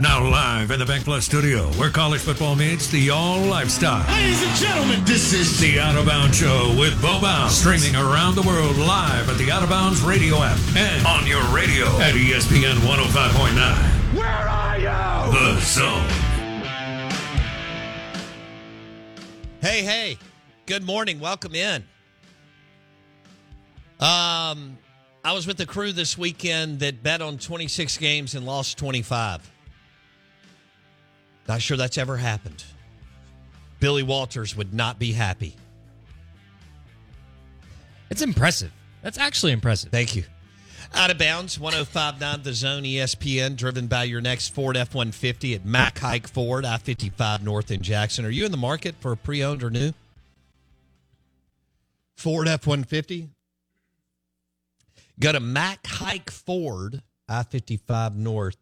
Now live in the Bank Plus studio, where college football meets the all lifestyle. Ladies and gentlemen, this is The Out of Bounds Show with Bo Bounds, streaming around the world live at the Out of Bounds radio app and on your radio at ESPN 105.9. Where are you? The Zone. Hey, hey. Good morning. Welcome in. Um, I was with the crew this weekend that bet on 26 games and lost 25. Not sure that's ever happened. Billy Walters would not be happy. It's impressive. That's actually impressive. Thank you. Out of bounds, 1059 The Zone ESPN, driven by your next Ford F 150 at Mac Haik Ford, I 55 North in Jackson. Are you in the market for a pre owned or new? Ford F 150? Go to Mac Haik Ford, I 55 North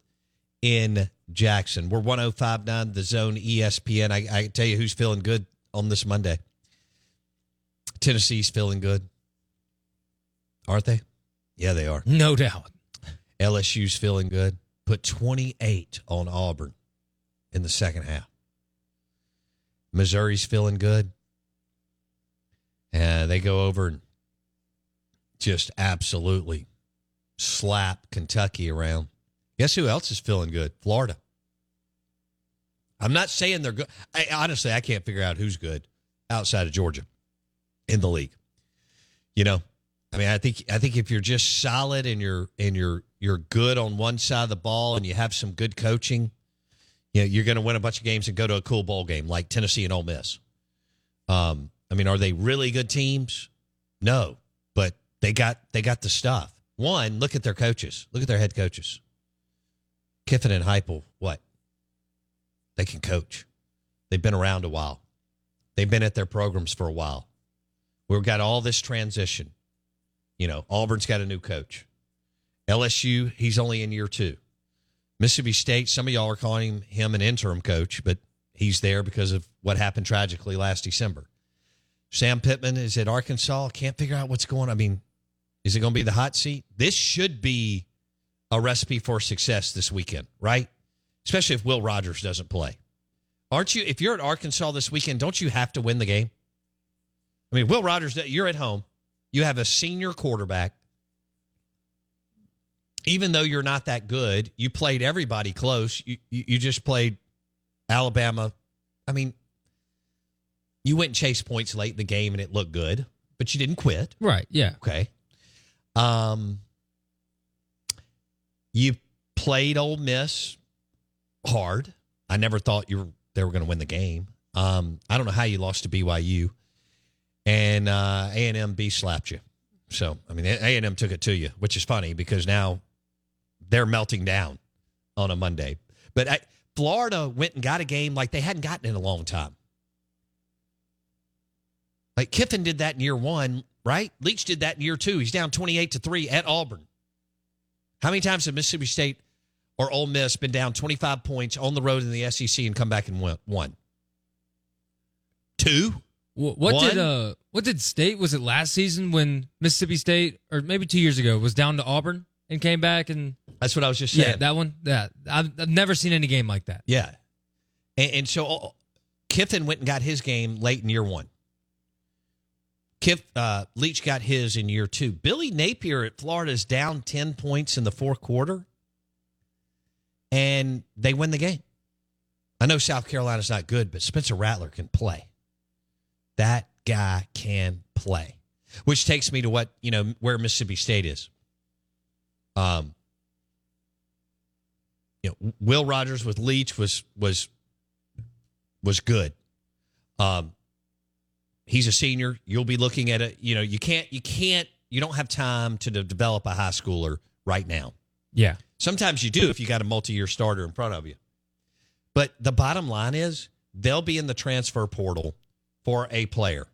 in Jackson. We're 1059 The Zone ESPN. I, I tell you who's feeling good on this Monday. Tennessee's feeling good. Aren't they? Yeah, they are. No doubt. LSU's feeling good. Put 28 on Auburn in the second half. Missouri's feeling good. And they go over and just absolutely slap Kentucky around. Guess who else is feeling good? Florida. I'm not saying they're good. I, honestly, I can't figure out who's good outside of Georgia in the league. You know, I mean, I think I think if you're just solid and you're and you're you're good on one side of the ball and you have some good coaching, you know, you're going to win a bunch of games and go to a cool bowl game like Tennessee and Ole Miss. Um, I mean, are they really good teams? No, but they got they got the stuff. One, look at their coaches. Look at their head coaches. Kiffin and Heupel, what? They can coach. They've been around a while. They've been at their programs for a while. We've got all this transition. You know, Auburn's got a new coach. LSU, he's only in year two. Mississippi State, some of y'all are calling him, an interim coach, but he's there because of what happened tragically last December. Sam Pittman is at Arkansas. Can't figure out what's going on. I mean, is it going to be the hot seat? This should be a recipe for success this weekend, right? Especially if Will Rogers doesn't play. Aren't you, if you're at Arkansas this weekend, don't you have to win the game? I mean, Will Rogers, you're at home. You have a senior quarterback. Even though you're not that good, you played everybody close. You, you, you just played Alabama. I mean, you went and chased points late in the game and it looked good, but you didn't quit. Right. Yeah. Okay. Um, you played Ole Miss hard. I never thought you were they were going to win the game. Um, I don't know how you lost to BYU, and uh, A and M B slapped you. So I mean, A and M took it to you, which is funny because now they're melting down on a Monday. But I, Florida went and got a game like they hadn't gotten in a long time. Like Kiffin did that in year one, right? Leach did that in year two. He's down 28 to 3 at Auburn. How many times have Mississippi State or Ole Miss been down 25 points on the road in the SEC and come back and won? One. Two. What one. did uh what did state was it last season when Mississippi State or maybe 2 years ago was down to Auburn and came back and That's what I was just saying. Yeah, that one. Yeah. I've, I've never seen any game like that. Yeah. And, and so oh, Kiffin went and got his game late in year 1. Kip uh, Leach got his in year two. Billy Napier at Florida is down 10 points in the fourth quarter, and they win the game. I know South Carolina's not good, but Spencer Rattler can play. That guy can play, which takes me to what, you know, where Mississippi State is. Um, you know, Will Rogers with Leach was was was good. Um, he's a senior. You'll be looking at it. You know, you can't you can't you don't have time to de- develop a high schooler right now. Yeah. Sometimes you do if you got a multi-year starter in front of you. But the bottom line is they'll be in the transfer portal for a player,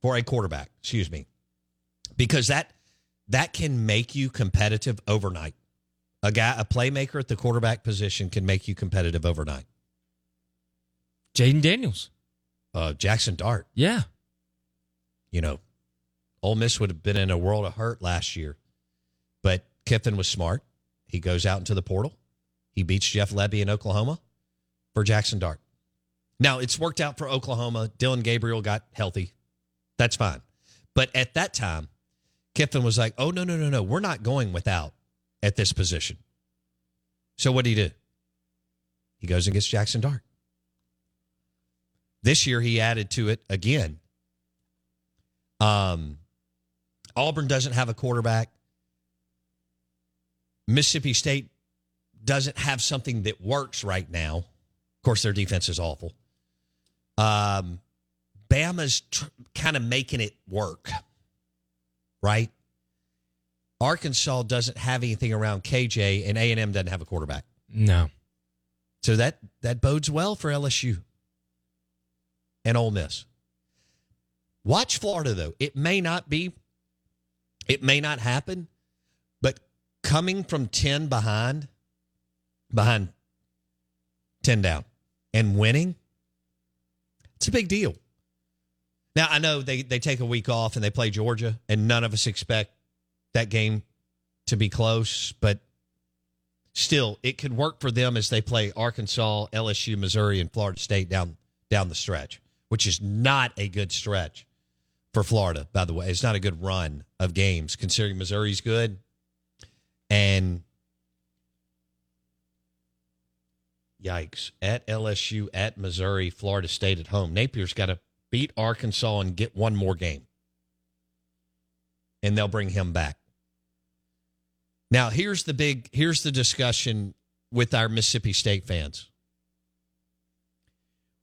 for a quarterback, excuse me. Because that that can make you competitive overnight. A guy, a playmaker at the quarterback position can make you competitive overnight. Jayden Daniels. Uh, Jackson Dart, Yeah. You know, Ole Miss would have been in a world of hurt last year, but Kiffin was smart. he goes out into the portal. He beats Jeff Lebby in Oklahoma for Jackson Dart. Now, it's worked out for Oklahoma. Dillon Gabriel got healthy. That's fine. But at that time, Kiffin was like, oh, no, no, no, no. We're not going without at this position. So what did he do? He goes and gets Jackson Dart. This year, he added to it again. Um, Auburn doesn't have a quarterback. Mississippi State doesn't have something that works right now. Of course, their defense is awful. Um, Bama's tr- kind of making it work, right? Arkansas doesn't have anything around KJ, and A and M doesn't have a quarterback. No. So that that bodes well for LSU and Ole Miss. Watch Florida though. It may not be, it may not happen, but coming from ten behind, behind ten down, and winning, it's a big deal. Now I know they they take a week off and they play Georgia, and none of us expect that game to be close, but still, it could work for them as they play Arkansas, LSU, Missouri, and Florida State down down the stretch, which is not a good stretch for Florida. By the way, it's not a good run of games considering Missouri's good, and yikes at LSU, at Missouri, Florida State at home. Napier's got to beat Arkansas and get one more game, and they'll bring him back. Now, here's the big here's the discussion with our Mississippi State fans.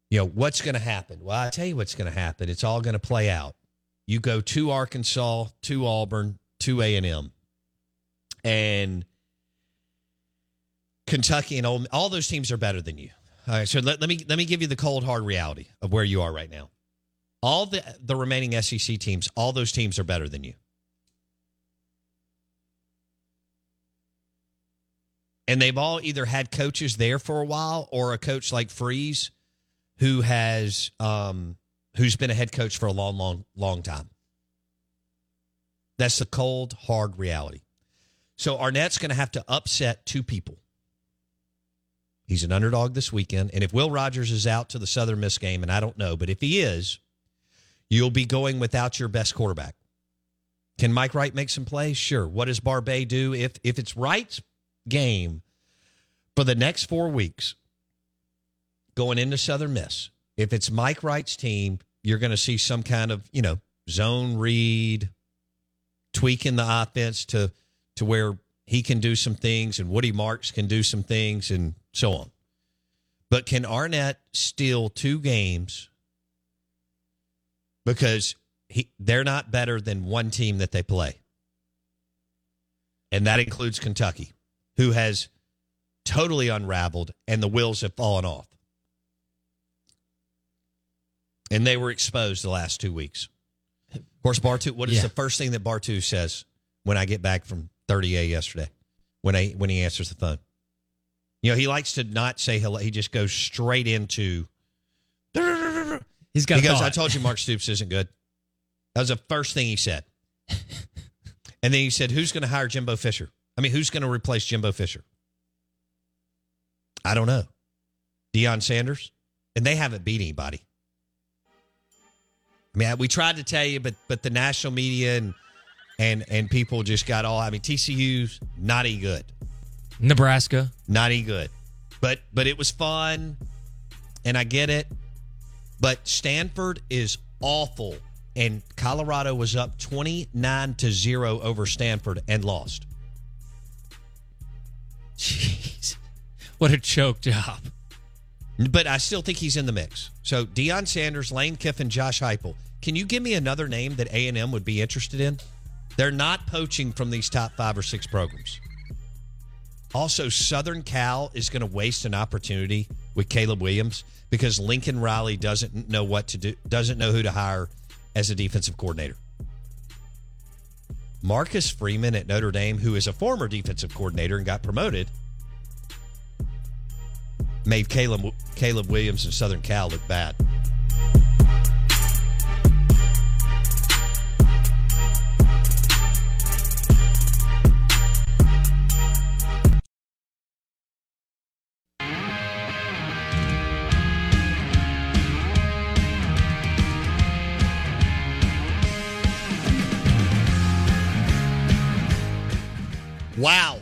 You know, what's going to happen? Well, I tell you what's going to happen. It's all going to play out. You go to Arkansas, to Auburn, to A&M. And Kentucky and Ole, all those teams are better than you. All right, so let, let me let me give you the cold hard reality of where you are right now. All the the remaining SEC teams, all those teams are better than you. and they've all either had coaches there for a while or a coach like Freeze who has um who's been a head coach for a long long long time. That's the cold hard reality. So Arnett's going to have to upset two people. He's an underdog this weekend, and if Will Rogers is out to the Southern Miss game, and I don't know, but if he is, you'll be going without your best quarterback. Can Mike Wright make some plays? Sure. What does Barbay do? If if it's Wright's game for the next four weeks going into Southern Miss. If it's Mike Wright's team, you're going to see some kind of, you know, zone read, tweaking the offense to to where he can do some things and Woody Marks can do some things and so on. But can Arnett steal two games because he they're not better than one team that they play? And that includes Kentucky who has totally unraveled and the wheels have fallen off. And they were exposed the last two weeks. Of course, Bartu, what is Yeah. the first thing that Bartu says when I get back from 30A yesterday? When I when he answers the phone. You know, he likes to not say hello. He just goes straight into He's got he goes, thought. I told you Mark Stoops isn't good. That was the first thing he said. and then he said, Who's going to hire Jimbo Fisher? I mean, who's going to replace Jimbo Fisher? I don't know. Deion Sanders? And they haven't beat anybody. I mean, we tried to tell you, but but the national media and and and people just got all I mean, TCU's not any good. Nebraska. Not any good. But but it was fun and I get it. But Stanford is awful. And Colorado was up 29 to 0 over Stanford and lost. Jeez. What a choke job. But I still think he's in the mix. So Deion Sanders, Lane Kiffin, Josh Heupel. Can you give me another name that A and M would be interested in? They're not poaching from these top five or six programs. Also, Southern Cal is going to waste an opportunity with Caleb Williams because Lincoln Riley doesn't know what to do, doesn't know who to hire as a defensive coordinator. Marcus Freeman at Notre Dame, who is a former defensive coordinator and got promoted, made Caleb, Caleb Williams and Southern Cal look bad. Wow.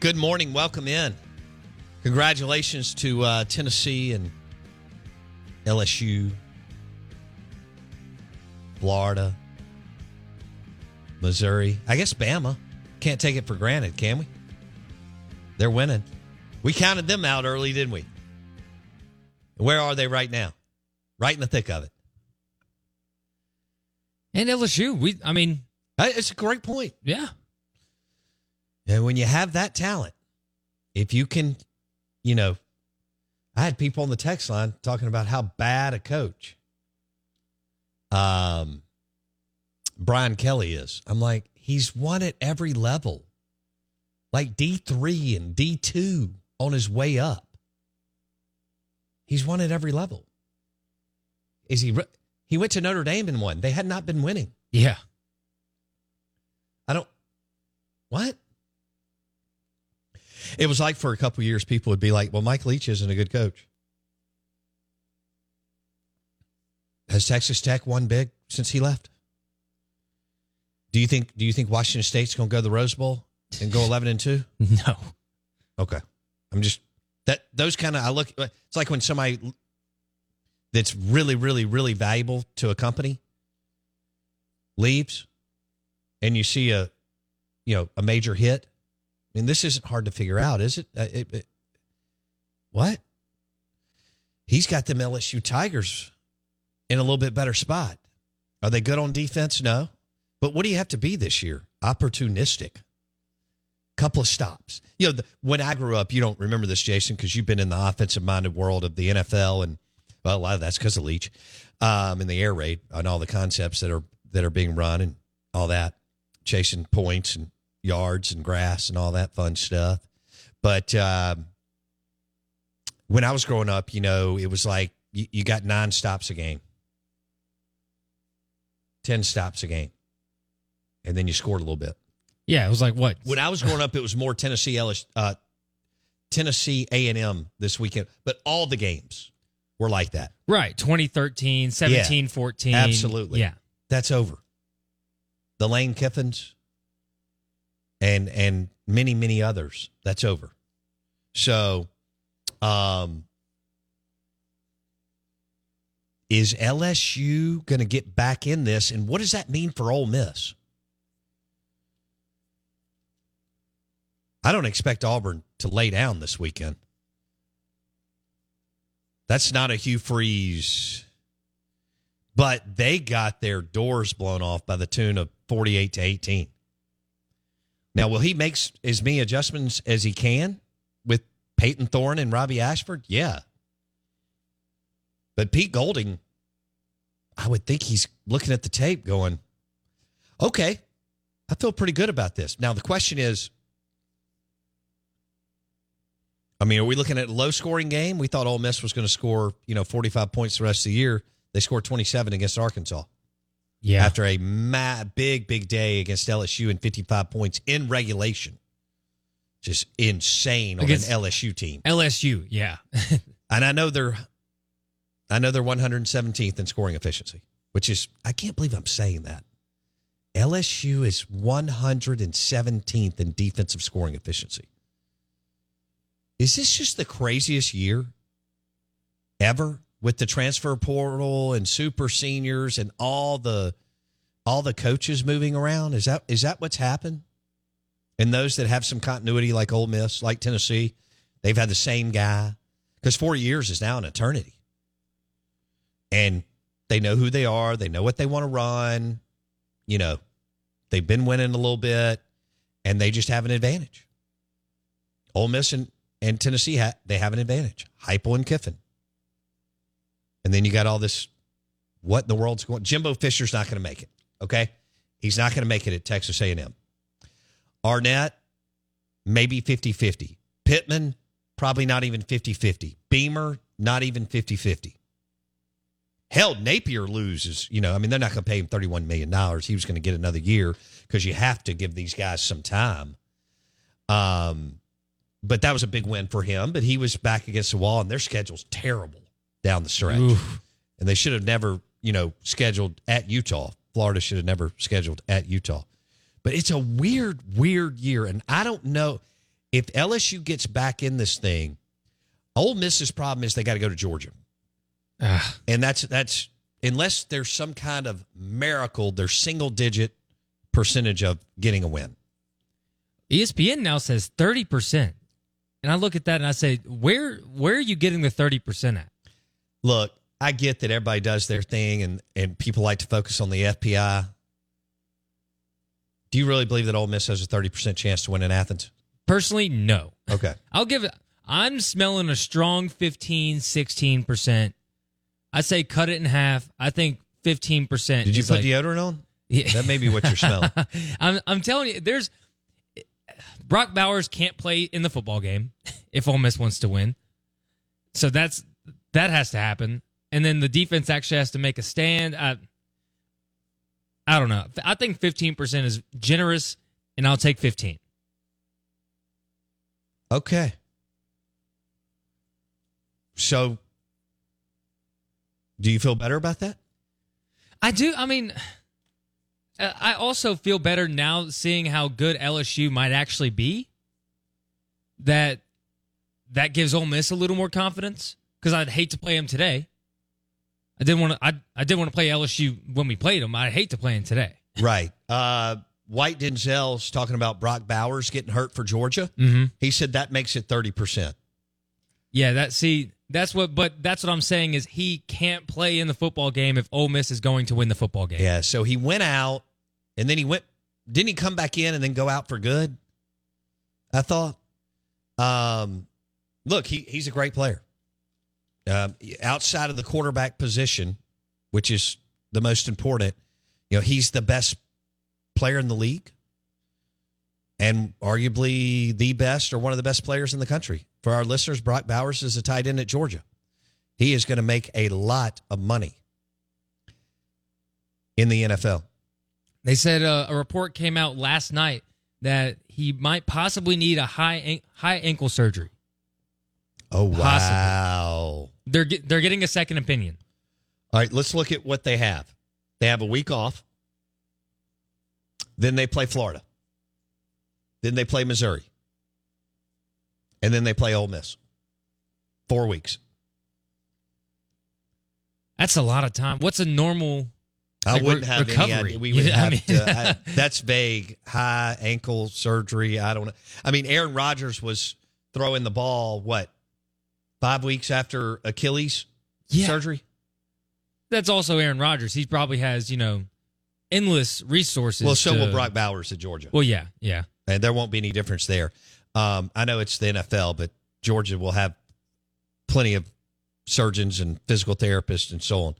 Good morning. Welcome in. Congratulations to uh, Tennessee and LSU, Florida, Missouri. I guess Bama. Can't take it for granted, can we? They're winning. We counted them out early, didn't we? Where are they right now? Right in the thick of it. And LSU, we I mean, It's a great point. yeah. And when you have that talent, if you can, you know, I had people on the text line talking about how bad a coach um Brian Kelly is. I'm like, he's won at every level. Like D3 and D2 on his way up. He's won at every level. Is he he went to Notre Dame and won. They had not been winning. Yeah. I don't. What? It was like for a couple years, people would be like, "Well, Mike Leach isn't a good coach." Has Texas Tech won big since he left? Do you think? Do you think Washington State's going to go to the Rose Bowl and go eleven and two? No. Okay, I'm just that those kind of. I look. It's like when somebody that's really, really, really valuable to a company leaves, and you see a, you know, a major hit. I mean, this isn't hard to figure out, is it? Uh, it, it what? He's got them LSU Tigers in a little bit better spot. Are they good on defense? No. But what do you have to be this year? Opportunistic. Couple of stops. You know, the, when I grew up, you don't remember this, Jason, because you've been in the offensive minded world of the NFL, and well, a lot of that's because of Leach, um, and the air raid and all the concepts that are that are being run and all that, chasing points and yards and grass and all that fun stuff. But um, when I was growing up, you know, it was like you, you got nine stops a game, ten stops a game, and then you scored a little bit. Yeah, it was like what? When I was growing up, it was more Tennessee LSU, uh, Tennessee A and M this weekend, but all the games were like that. Right. 2013, 17, 14. Absolutely. Yeah. That's over. The Lane Kiffins and and many many others. That's over. So, um, is LSU going to get back in this, and what does that mean for Ole Miss? I don't expect Auburn to lay down this weekend. That's not a Hugh Freeze, but they got their doors blown off by the tune of 48 to 18. Now, will he make as many adjustments as he can with Payton Thorne and Robby Ashford? Yeah. But Pete Golding, I would think he's looking at the tape going, okay, I feel pretty good about this. Now, the question is, I mean, are we looking at a low scoring game? We thought Ole Miss was going to score, you know, 45 points the rest of the year. They scored 27 against Arkansas Yeah. after a ma- big, big day against LSU and 55 points in regulation. Just insane on Against- an LSU team. LSU. Yeah. And I know they're, I know they're 117th in scoring efficiency, which is I can't believe I'm saying that. LSU is 117th in defensive scoring efficiency. Is this just the craziest year ever with the transfer portal and super seniors and all the all the coaches moving around? Is that is that what's happened? And those that have some continuity, like Ole Miss, like Tennessee, they've had the same guy because four years is now an eternity, and they know who they are. They know what they want to run. You know, they've been winning a little bit, and they just have an advantage. Ole Miss and, and Tennessee, ha- they have an advantage. Heupel and Kiffin. And then you got all this, what in the world's going Jimbo Fisher's not going to make it, okay? He's not going to make it at Texas A&M. Arnett, maybe 50-50. Pittman, probably not even 50-50. Beamer, not even 50-50. Hell, Napier loses, you know, I mean, they're not going to pay him $31 million. He was going to get another year because you have to give these guys some time. Um, but that was a big win for him. But he was back against the wall, and their schedule's terrible down the stretch. Oof. And they should have never, you know, scheduled at Utah. Florida should have never scheduled at Utah. But it's a weird, weird year. And I don't know if LSU gets back in this thing. Ole Miss's problem is they got to go to Georgia. Ah, And that's that's unless there's some kind of miracle, their single digit percentage of getting a win. ESPN now says 30%. And I look at that and I say, where where are you getting the 30% at? Look, I get that everybody does their thing and, and people like to focus on the FPI. Do you really believe that Ole Miss has a 30% chance to win in Athens? Personally, no. Okay. I'll give it I'm smelling a strong 15, 16%. I say cut it in half. I think 15%. Did you put like, deodorant on? Yeah. That may be what you're smelling. I'm I'm telling you, there's Brock Bowers can't play in the football game if Ole Miss wants to win. So that's that has to happen. And then the defense actually has to make a stand. I I don't know. I think 15% is generous and I'll take 15. Okay. So, do you feel better about that? I do. I mean, uh, I also feel better now seeing how good LSU might actually be. That that gives Ole Miss a little more confidence because I'd hate to play him today. I didn't want to. I I didn't want to play LSU when we played them. I hate to play him today. Right. Uh, White Denzel's talking about Brock Bowers getting hurt for Georgia. Mm-hmm. He said that makes it 30%. Yeah, that see that's what. But that's what I'm saying is he can't play in the football game if Ole Miss is going to win the football game. Yeah. So he went out and then he went, didn't he come back in and then go out for good? I thought. Um, look, he, he's a great player. Um, outside of the quarterback position, which is the most important, you know, he's the best player in the league and arguably the best or one of the best players in the country. For our listeners, Brock Bowers is a tight end at Georgia. He is going to make a lot of money in the NFL. They said uh, a report came out last night that he might possibly need a high high ankle surgery. Oh Possibly. They're get, they're getting a second opinion. All right, let's look at what they have. They have a week off. Then they play Florida. Then they play Missouri. And then they play Ole Miss. Four weeks. That's a lot of time. What's a normal? I Like wouldn't re- have recovery. any idea. We would Yeah, I have mean- to. I, that's vague. High ankle surgery. I don't know. I mean, Aaron Rodgers was throwing the ball. What? Five weeks after Achilles Yeah. surgery. That's also Aaron Rodgers. He probably has you know endless resources. Well, so to- will Brock Bowers at Georgia. Well, yeah, yeah. and there won't be any difference there. Um, I know it's the NFL, but Georgia will have plenty of surgeons and physical therapists and so on.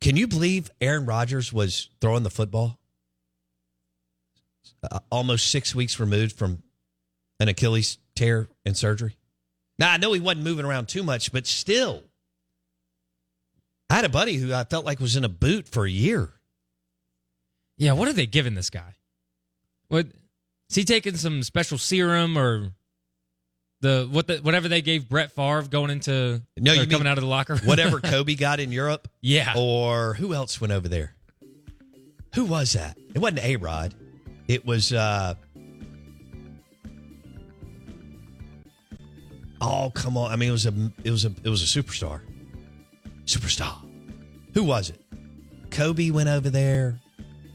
Can you believe Aaron Rodgers was throwing the football uh, almost six weeks removed from an Achilles tear and surgery? Now, I know he wasn't moving around too much, but still. I had a buddy who I felt like was in a boot for a year. Yeah, what are they giving this guy? What is he taking some special serum or the what the whatever they gave Brett Favre going into No, you coming out of the locker room? Whatever Kobe got in Europe. yeah. Or who else went over there? Who was that? It wasn't A Rod. It was uh Oh, come on. I mean it was a it was a it was a superstar. Superstar. Who was it? Kobe went over there.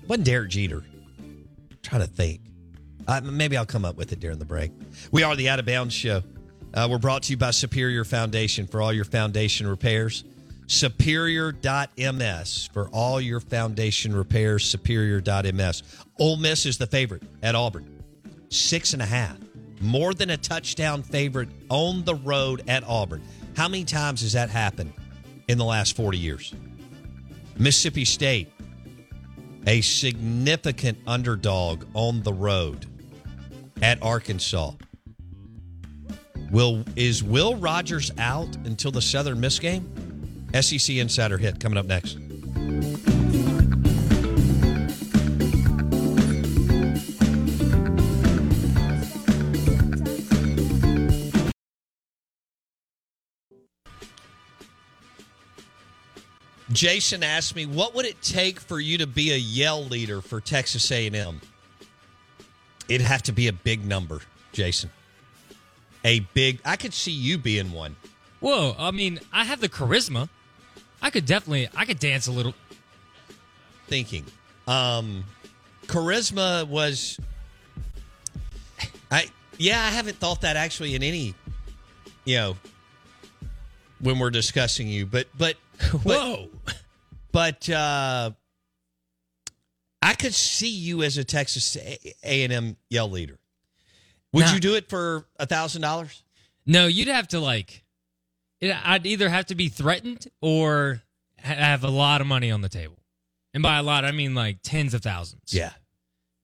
wasn't Derek Jeter. trying to think. Uh, maybe I'll come up with it during the break. We are the Out of Bounds Show. Uh, we're brought to you by Superior Foundation for all your foundation repairs. Superior.ms for all your foundation repairs. Superior.ms. Ole Miss is the favorite at Auburn. Six and a half. More than a touchdown favorite on the road at Auburn. How many times has that happened in the last 40 years? Mississippi State, a significant underdog on the road at Arkansas. Will is Will Rogers out until the Southern Miss game? SEC Insider hit coming up next. Jason asked me, "What would it take for you to be a yell leader for Texas A&M?" It'd have to be a big number, Jason. A big. I could see you being one. Whoa, I mean, I have the charisma. I could definitely, I could dance a little. Thinking, um, charisma was. I yeah, I haven't thought that actually in any, you know, when we're discussing you, but but Whoa. but uh, I could see you as a Texas A and M yell leader. Would Nah. you do it for a thousand dollars? No, you'd have to like, I'd either have to be threatened or have a lot of money on the table. And by a lot, I mean like tens of thousands. Yeah.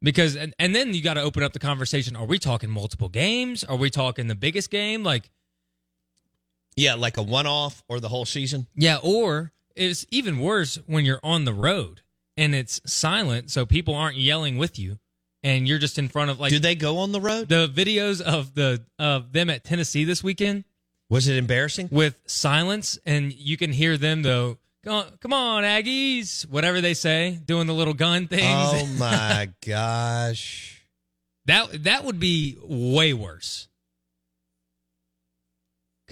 Because, and, and then you got to open up the conversation. Are we talking multiple games? Are we talking the biggest game? Like, Yeah, like a one off or the whole season. yeah, or it's even worse when you're on the road and it's silent. So people aren't yelling with you and you're just in front of like Do they go on the road? the videos of the, of them at Tennessee this weekend. Was it embarrassing? with silence, and you can hear them though. Come on, come on, Aggies! Whatever they say, doing the little gun things. Oh my gosh. that that would be way worse.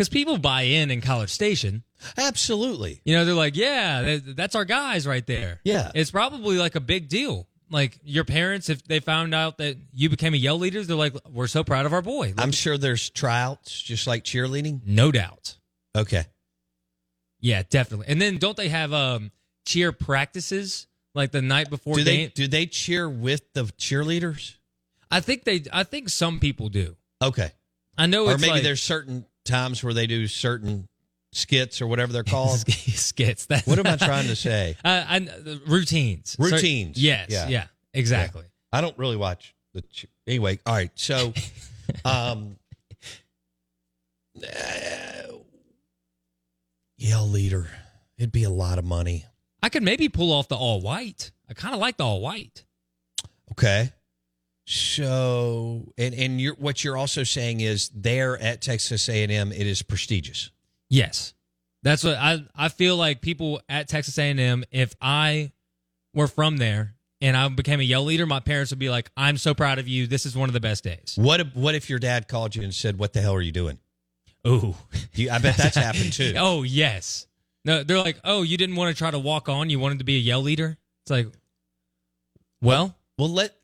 Because people buy in in College Station. Absolutely. You know, they're like, "Yeah, that's our guys right there." Yeah. it's probably like a big deal. Like your parents, if they found out that you became a yell leader, they're like, "We're so proud of our boy." Look I'm sure there's tryouts just like cheerleading. no doubt. Okay. Yeah, definitely. And then don't they have um cheer practices like the night before Do they do they cheer with the cheerleaders? I think they. I think some people do. Okay. I know, Or maybe like, there's certain times where they do certain skits or whatever they're called. skits. That's, what am I trying to say? Uh, I, routines. Routines. So- yes. Yeah. Yeah. exactly. I don't really watch the. Anyway, all right. So, um, uh, yell leader. It'd be a lot of money. I could maybe pull off the all white. I kind of like the all white. Okay. So, and and you're what you're also saying is there at Texas A&M, it is prestigious. Yes, that's what I. I feel like people at Texas A&M. If I were from there and I became a yell leader, my parents would be like, "I'm so proud of you. This is one of the best days." What if, what if your dad called you and said, "What the hell are you doing?" Ooh. You, I bet that's happened too. Oh yes. No, they're like, oh, you didn't want to try to walk on. You wanted to be a yell leader. It's like, well, Well, let.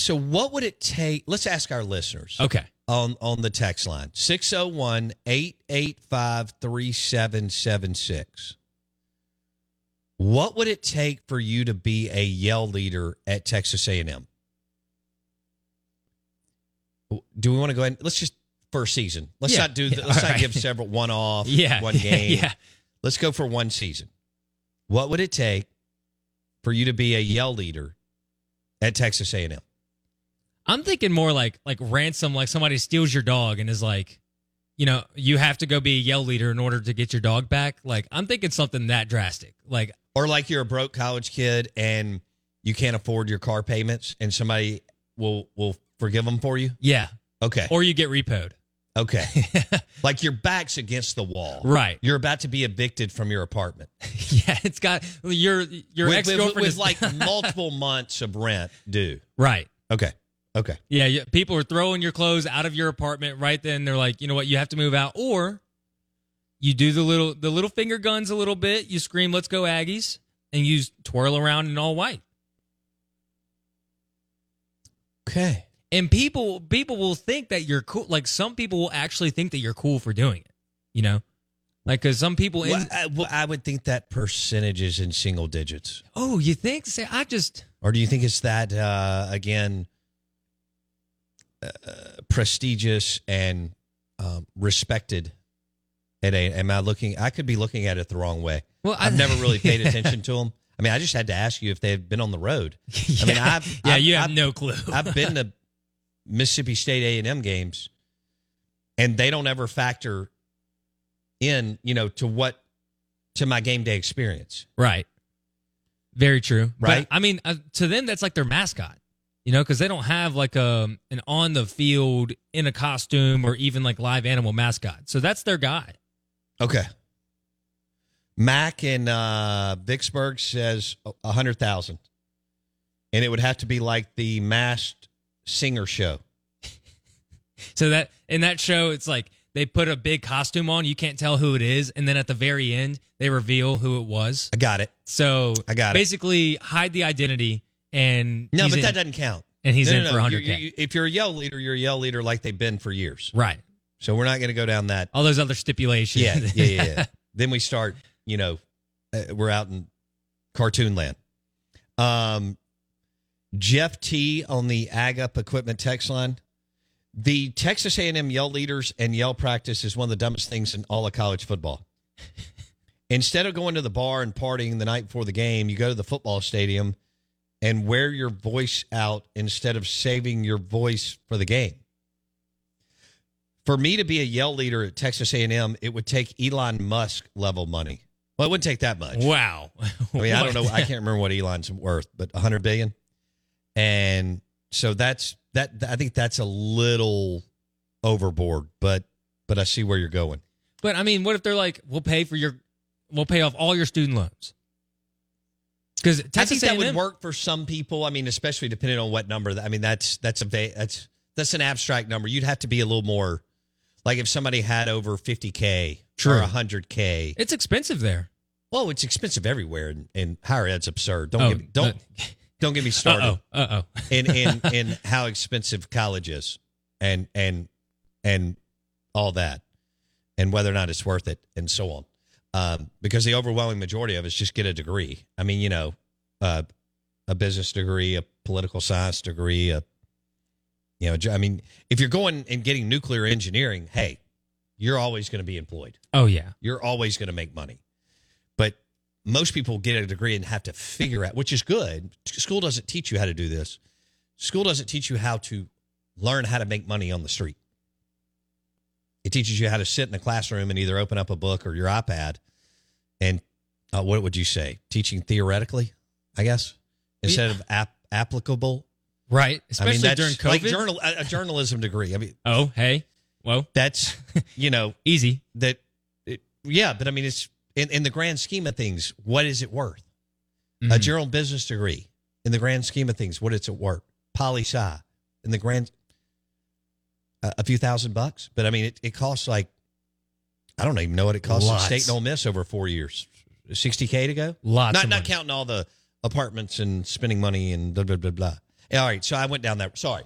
So, what would it take? Let's ask our listeners. okay. on on the text line 601-885-3776 what would it take for you to be a yell leader at texas a&m do we want to go ahead let's just first season let's Yeah. not do the, let's All not right. give several one off Yeah. one game yeah. let's go for one season what would it take for you to be a yell leader at texas a&m I'm thinking more like like ransom, like somebody steals your dog and is like, you know, you have to go be a yell leader in order to get your dog back. Like I'm thinking something that drastic. Like or like you're a broke college kid and you can't afford your car payments and somebody will will forgive them for you yeah, okay or you get repoed. okay like your back's against the wall Right. you're about to be evicted from your apartment yeah, it's got your your with, ex with- girlfriend with is like multiple months of rent due right. okay okay Yeah, yeah, people are throwing your clothes out of your apartment right then. They're like, you know what, you have to move out, or you do the little the little finger guns a little bit. You scream, "Let's go Aggies!" and you twirl around in all white. okay And people people will think that you're cool. Like some people will actually think that you're cool for doing it. You know, like because some people. In, well, I, well, I would think that percentage is in single digits oh, you think? Say, I just. or do you think it's that uh again uh, prestigious and um, respected at a am i looking i could be looking at it the wrong way Well, I- i've never really paid attention to them i mean i just had to ask you if they had been on the road yeah, i mean i've yeah, I've, you have I've, no clue. I've been to mississippi state a&m games and they don't ever factor in you know to what to my game day experience Right. Very true. Right? But, I mean, uh, to them, that's like their mascot, you know, because they don't have like a an on the field in a costume or even like live animal mascot. So that's their guy. Okay. Mac in uh, Vicksburg says a hundred thousand, and it would have to be like the masked singer show. So that in that show, it's like they put a big costume on. You can't tell who it is, and then at the very end, they reveal who it was. I got it. So I got it. basically hide the identity, and No, but in- that doesn't count. and he's No, in no, for no. 100 You're- k. you- if you're a yell leader, you're a yell leader like they've been for years. Right. So we're not going to go down that. All those other stipulations. Yeah, yeah, yeah. yeah. then we start. You know, uh, we're out in cartoon land. Um, Jeff T on the Ag Up Equipment text line. The Texas A&M yell leaders and yell practice is one of the dumbest things in all of college football. Instead of going to the bar and partying the night before the game, you go to the football stadium and wear your voice out instead of saving your voice for the game. For me to be a yell leader at Texas A&M, it would take Elon Musk level money. Well, it wouldn't take that much. Wow. I mean, I don't know. I can't remember what Elon's worth, but 100 billion. And so that's that. I think that's a little overboard, but but I see where you're going. But I mean, what if they're like, we'll pay for your, we'll pay off all your student loans? Because I think that would work for some people. I mean, especially depending on what number. I mean, that's that's a that's that's an abstract number. You'd have to be a little more like if somebody had over 50k True. or 100k. It's expensive there. Well, it's expensive everywhere, and, and higher ed's absurd. Don't Oh, get me, don't don't get me started. Uh. Uh oh. in in in how expensive college is and and and all that and whether or not it's worth it and so on um, because the overwhelming majority of us just get a degree i mean you know uh, a business degree a political science degree a you know i mean if you're going and getting nuclear engineering hey you're always going to be employed Oh yeah. you're always going to make money. But most people get a degree and have to figure out, which is good. School doesn't teach you how to do this. School doesn't teach you how to learn how to make money on the street. It teaches you how to sit in a classroom and either open up a book or your iPad and uh, what would you say? Teaching theoretically, I guess, instead of ap- applicable. Right. I Especially mean, that's during COVID. like journal a, a journalism degree. I mean, oh hey. Whoa. that's you know Easy. that it, yeah but i mean it's in, in the grand scheme of things what is it worth a Mhm. general business degree in the grand scheme of things what is it worth poli sci in the grand a, a few thousand bucks but i mean it, it costs like i don't even know what it costs Lots. state and Ole miss over four years. 60k to go? Lots not not counting all the apartments and spending money and blah blah blah blah. All right so i went down that sorry.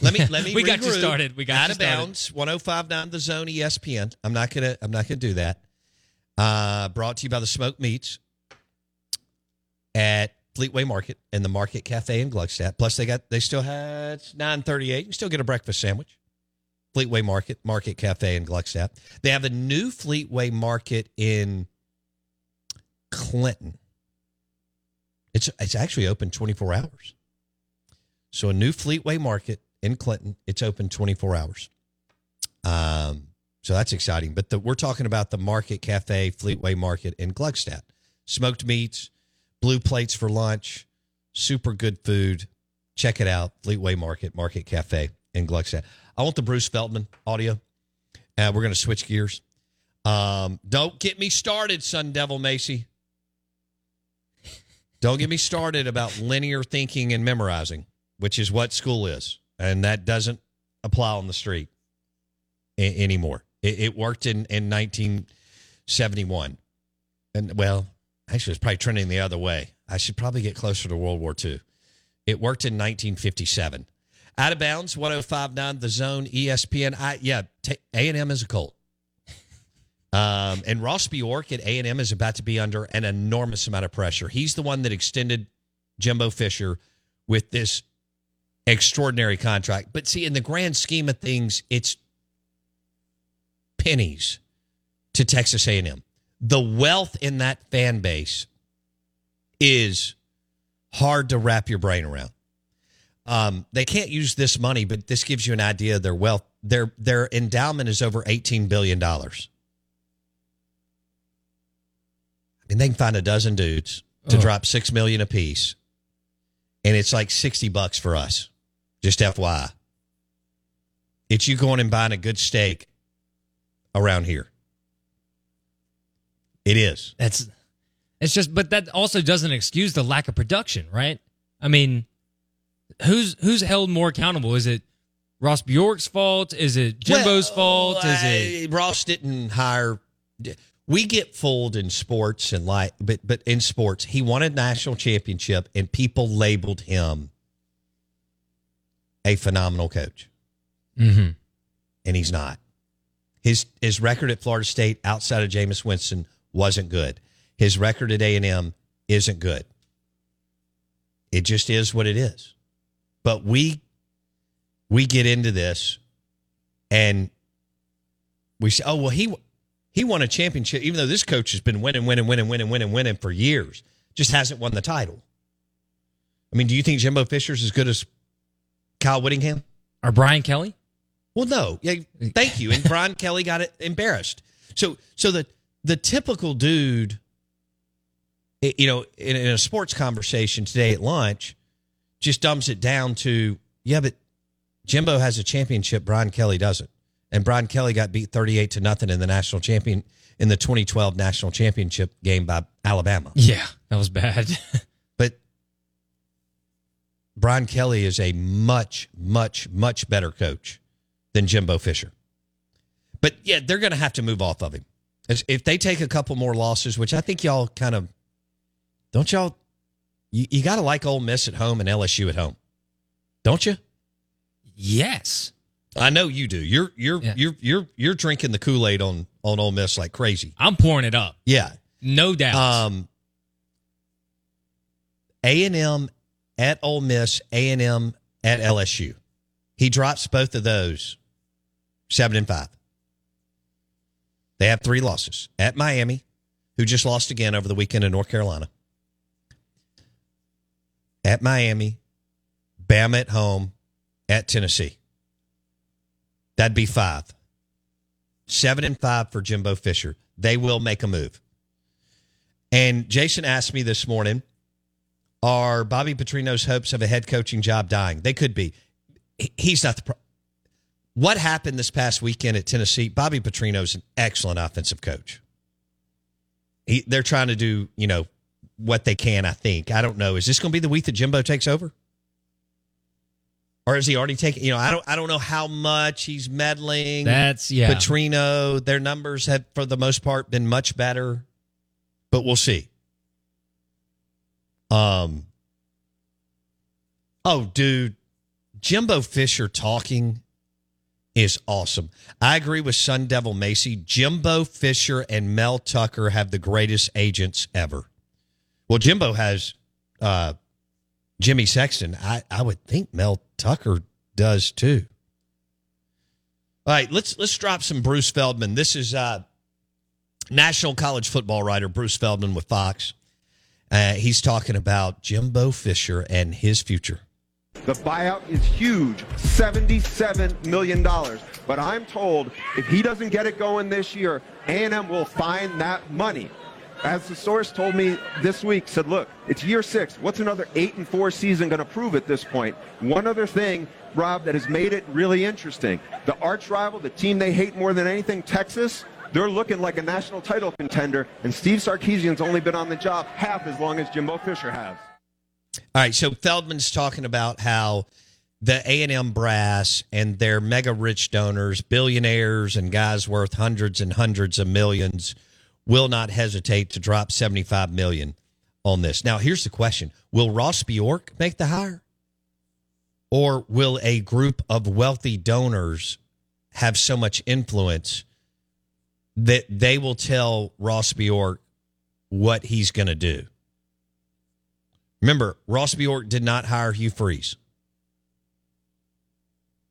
Let me let me We got you started. We got out of started. bounds. 1059 the zone espn i'm not gonna i'm not gonna do that. Uh brought to you by the smoke meats at fleetway market and the market cafe in gluckstadt. Plus they got they still had 938 you can still get a breakfast sandwich fleetway market market cafe in gluckstadt they have a new fleetway market in clinton it's it's actually open 24 hours so a new Fleetway Market in Clinton. It's open 24 hours. Um, so that's exciting. But the, we're talking about the Market Cafe Fleetway Market in Gluckstadt. Smoked meats, blue plates for lunch, super good food. Check it out. Fleetway Market, Market Cafe in Gluckstadt. I want the Bruce Feldman audio. Uh, we're going to switch gears. Um, don't get me started, Sun Devil Macy. Don't get me started about linear thinking and memorizing, which is what school is. And that doesn't apply on the street a- anymore. It, it worked in, in 1971. And well, actually, it's probably trending the other way. I should probably get closer to World War II. It worked in 1957. Out of bounds, 1059 The Zone, ESPN. I, yeah, t- A&M is a cult. Um, and Ross Bjork at A&M is about to be under an enormous amount of pressure. He's the one that extended Jimbo Fisher with this extraordinary contract. But see, in the grand scheme of things, it's pennies to Texas A&M. The wealth in that fan base is hard to wrap your brain around. Um, they can't use this money, but this gives you an idea of their wealth. Their their endowment is over eighteen billion dollars. I mean, they can find a dozen dudes to Oh. drop six million apiece, and it's like sixty bucks for us. Just FYI, it's you going and buying a good steak around here. It is. Who's who's held more accountable? Is it Ross Bjork's fault? Is it Jimbo's Well, fault? Is it Ross didn't hire? We get fooled in sports and like, but but in sports, he won a national championship, and people labeled him a phenomenal coach, mm-hmm. and he's not. His his record at Florida State outside of Jameis Winston wasn't good. His record at A and M isn't good. It just is what it is. But we we get into this and we say, "Oh well, he he won a championship." Even though this coach has been winning, winning, winning, winning, winning, winning for years, just hasn't won the title. I mean, do you think Jimbo Fisher's as good as Kyle Whittingham? or Brian Kelly? Well, no. Yeah, thank you. And Brian Kelly got it embarrassed. So, so the the typical dude, you know, in, in a sports conversation today at lunch, just dumps it down to, yeah, but Jimbo has a championship. Brian Kelly doesn't, and Brian Kelly got beat thirty eight to nothing in the national champion in the twenty twelve national championship game by Alabama. Yeah, that was bad. But Brian Kelly is a much, much, much better coach than Jimbo Fisher. But yeah, they're going to have to move off of him. If they take a couple more losses, which I think y'all kind of don't y'all, you, you got to like Ole Miss at home and LSU at home, don't you? yes. I know you do. You're you're Yeah. you're you're you're drinking the Kool Aid on on Ole Miss like crazy. I'm pouring it up. Yeah. No doubt. Um, A and M at Ole Miss, A and M at LSU. He drops both of those, seven and five. They have three losses at Miami, who just lost again over the weekend in North Carolina. At Miami, Bama at home, at Tennessee. That'd be five. Seven and five for Jimbo Fisher. They will make a move. And Jason asked me this morning, are Bobby Petrino's hopes of a head coaching job dying? They could be. He's not the pro- What happened this past weekend at Tennessee? Bobby Petrino's an excellent offensive coach. He, they're trying to do, you know, what they can, I think. I don't know. Is this going to be the week that Jimbo takes over? Or is he already taking, you know, I don't I don't know how much he's meddling. That's yeah. Petrino, their numbers have, for the most part, been much better, but we'll see. Um. Oh, dude, Jimbo Fisher talking is awesome. I agree with Sun Devil Macy. Jimbo Fisher and Mel Tucker have the greatest agents ever. Well, Jimbo has uh, Jimmy Sexton. I, I would think Mel Tucker does too. All right, let's let's drop some Bruce Feldman. This is uh, national college football writer Bruce Feldman with Fox. Uh, he's talking about Jimbo Fisher and his future. The buyout is huge, $77 million. But I'm told if he doesn't get it going this year, A&M will find that money. As the source told me this week, said, look, it's year six. What's another eight and four season going to prove at this point? One other thing, Rob, that has made it really interesting. The arch rival, the team they hate more than anything, Texas, they're looking like a national title contender, and Steve Sarkisian's only been on the job half as long as Jimbo Fisher has. All right, so Feldman's talking about how the A&M brass and their mega rich donors, billionaires and guys worth hundreds and hundreds of millions will not hesitate to drop 75 million on this. Now, here's the question. Will Ross Bjork make the hire? Or will a group of wealthy donors have so much influence that they will tell Ross Bjork what he's going to do? Remember, Ross Bjork did not hire Hugh Freeze.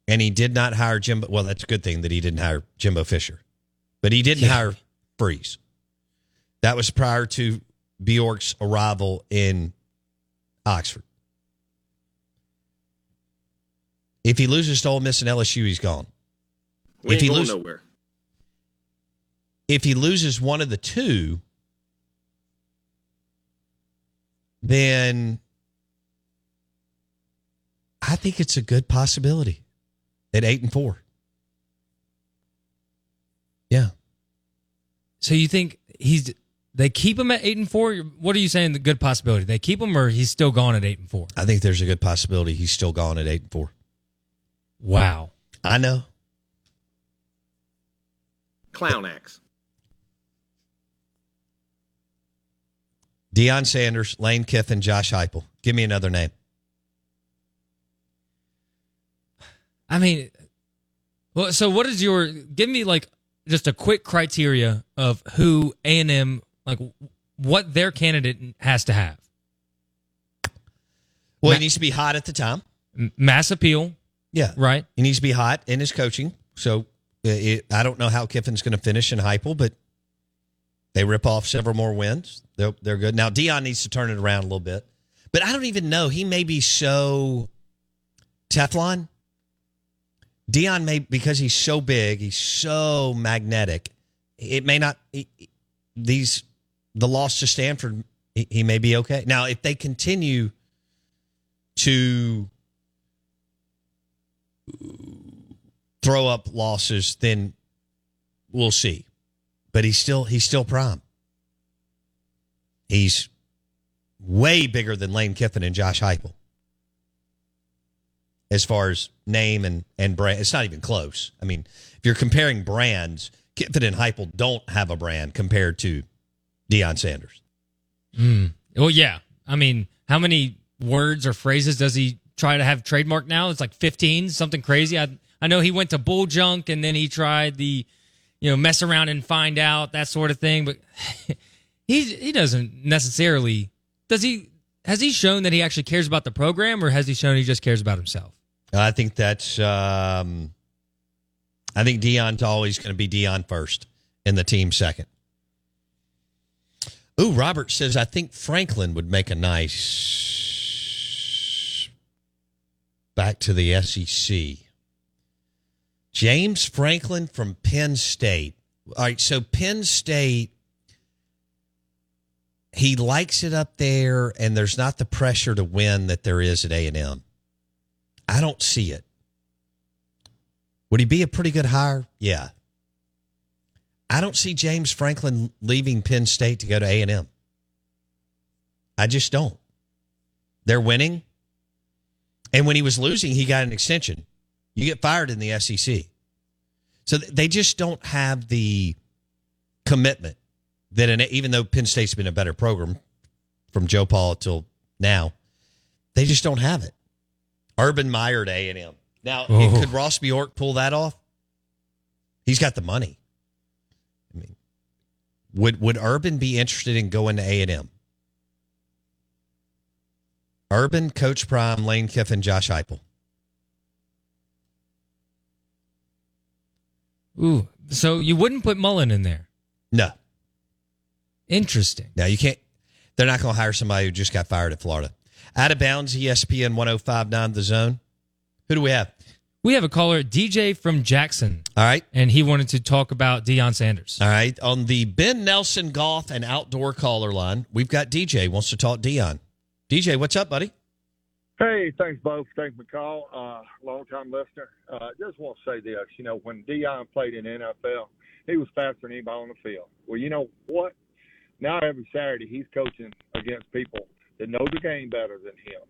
And he did not hire Jimbo. Well, that's a good thing that he didn't hire Jimbo Fisher. But he didn't Yeah. hire Freeze. That was prior to Bjork's arrival in Oxford. If he loses to Ole Miss and LSU, he's gone. We If he ain't going lose- nowhere. If he loses one of the two, then I think it's a good possibility at eight and four. Yeah. So you think he's they keep him at eight and four. What are you saying? The good possibility they keep him, or he's still gone at eight and four. I think there's a good possibility he's still gone at eight and four. Wow. I know. Clown X. Deion Sanders, Lane Kiffin, Josh Heupel. Give me another name. I mean, well, so what is your? Give me like just a quick criteria of who A and M like what their candidate has to have. Well, Ma- he needs to be hot at the time. Mass appeal, Yeah. right? He needs to be hot in his coaching. So uh, it, I don't know how Kiffin's going to finish in Heupel, but they rip off several more wins. They're, they're good. Now, Deion needs to turn it around a little bit. But I don't even know. He may be so Teflon. Deion may, because he's so big, he's so magnetic, it may not, he- these, the loss to Stanford, he, may be okay. Now, if they continue to throw up losses, then we'll see. But he's still he's still prime. He's way bigger than Lane Kiffin and Josh Heupel. As far as name and and brand, it's not even close. I mean, if you're comparing brands, Kiffin and Heupel don't have a brand compared to Deion Sanders. Mm. Well, yeah. I mean, how many words or phrases does he try to have trademark now? It's like 15, something crazy. I I know he went to bull junk and then he tried the, you know, mess around and find out that sort of thing. But he he doesn't necessarily does he has he shown that he actually cares about the program or has he shown he just cares about himself? I think that's. Um, I think Deion's always going to be Deion first, and the team second. Ooh, Robert says I think Franklin would make a nice back to the SEC. James Franklin from Penn State. All right, so Penn State he likes it up there and there's not the pressure to win that there is at A&M. I don't see it. Would he be a pretty good hire? Yeah. I don't see James Franklin leaving Penn State to go to A&M. I just don't. They're winning. And when he was losing, he got an extension. You get fired in the SEC. So they just don't have the commitment that an, even though Penn State's been a better program from Joe Paul till now, they just don't have it. Urban Meyer to A and M. Now, Oh. could Ross Bjork pull that off? He's got the money. Would would Urban be interested in going to A and M? Urban, Coach Prime, Lane Kiffin, Josh Heupel. Ooh, so you wouldn't put Mullen in there? No, Interesting. no, you can't. They're not going to hire somebody who just got fired at Florida. Out of bounds, ESPN 1059 The Zone. Who do we have? We have a caller, DJ from Jackson, All right. and he wanted to talk about Deion Sanders. All right. On the Ben Nelson Golf and Outdoor caller line, we've got DJ wants to talk Deion. DJ, what's up, buddy? Hey, thanks, both. Thanks, McCall. Uh, long time listener. Uh, just want to say this. You know, when Deion played in the NFL, he was faster than anybody on the field. Well, you know what? Now every Saturday he's coaching against people that know the game better than him.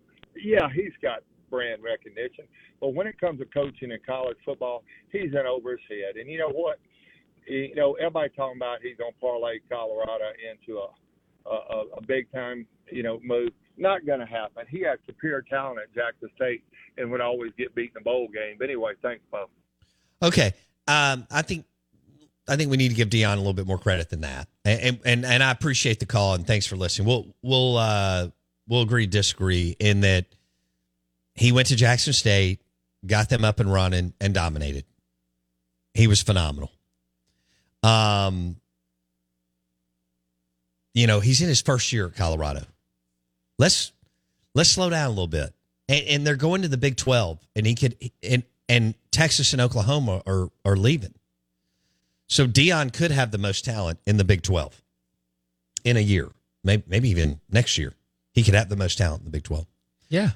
Yeah, he's got brand recognition, but when it comes to coaching in college football, he's in over his head. And you know what? You know, everybody talking about he's gonna parlay Colorado into a a, a big time, you know, move. Not going to happen. He has superior talent at Jackson State and would always get beat in the bowl game. But anyway, thanks, Bo. Okay. Um, I think I think we need to give Deion a little bit more credit than that. And and and I appreciate the call and thanks for listening. We'll we'll uh we'll agree disagree in that he went to Jackson State, got them up and running and dominated. He was phenomenal. Um you know, he's in his first year at Colorado. Let's let's slow down a little bit. And, and they're going to the Big 12 and he could and and Texas and Oklahoma are are leaving. So Deion could have the most talent in the Big 12 in a year. Maybe maybe even next year. He could have the most talent in the Big 12. Yeah.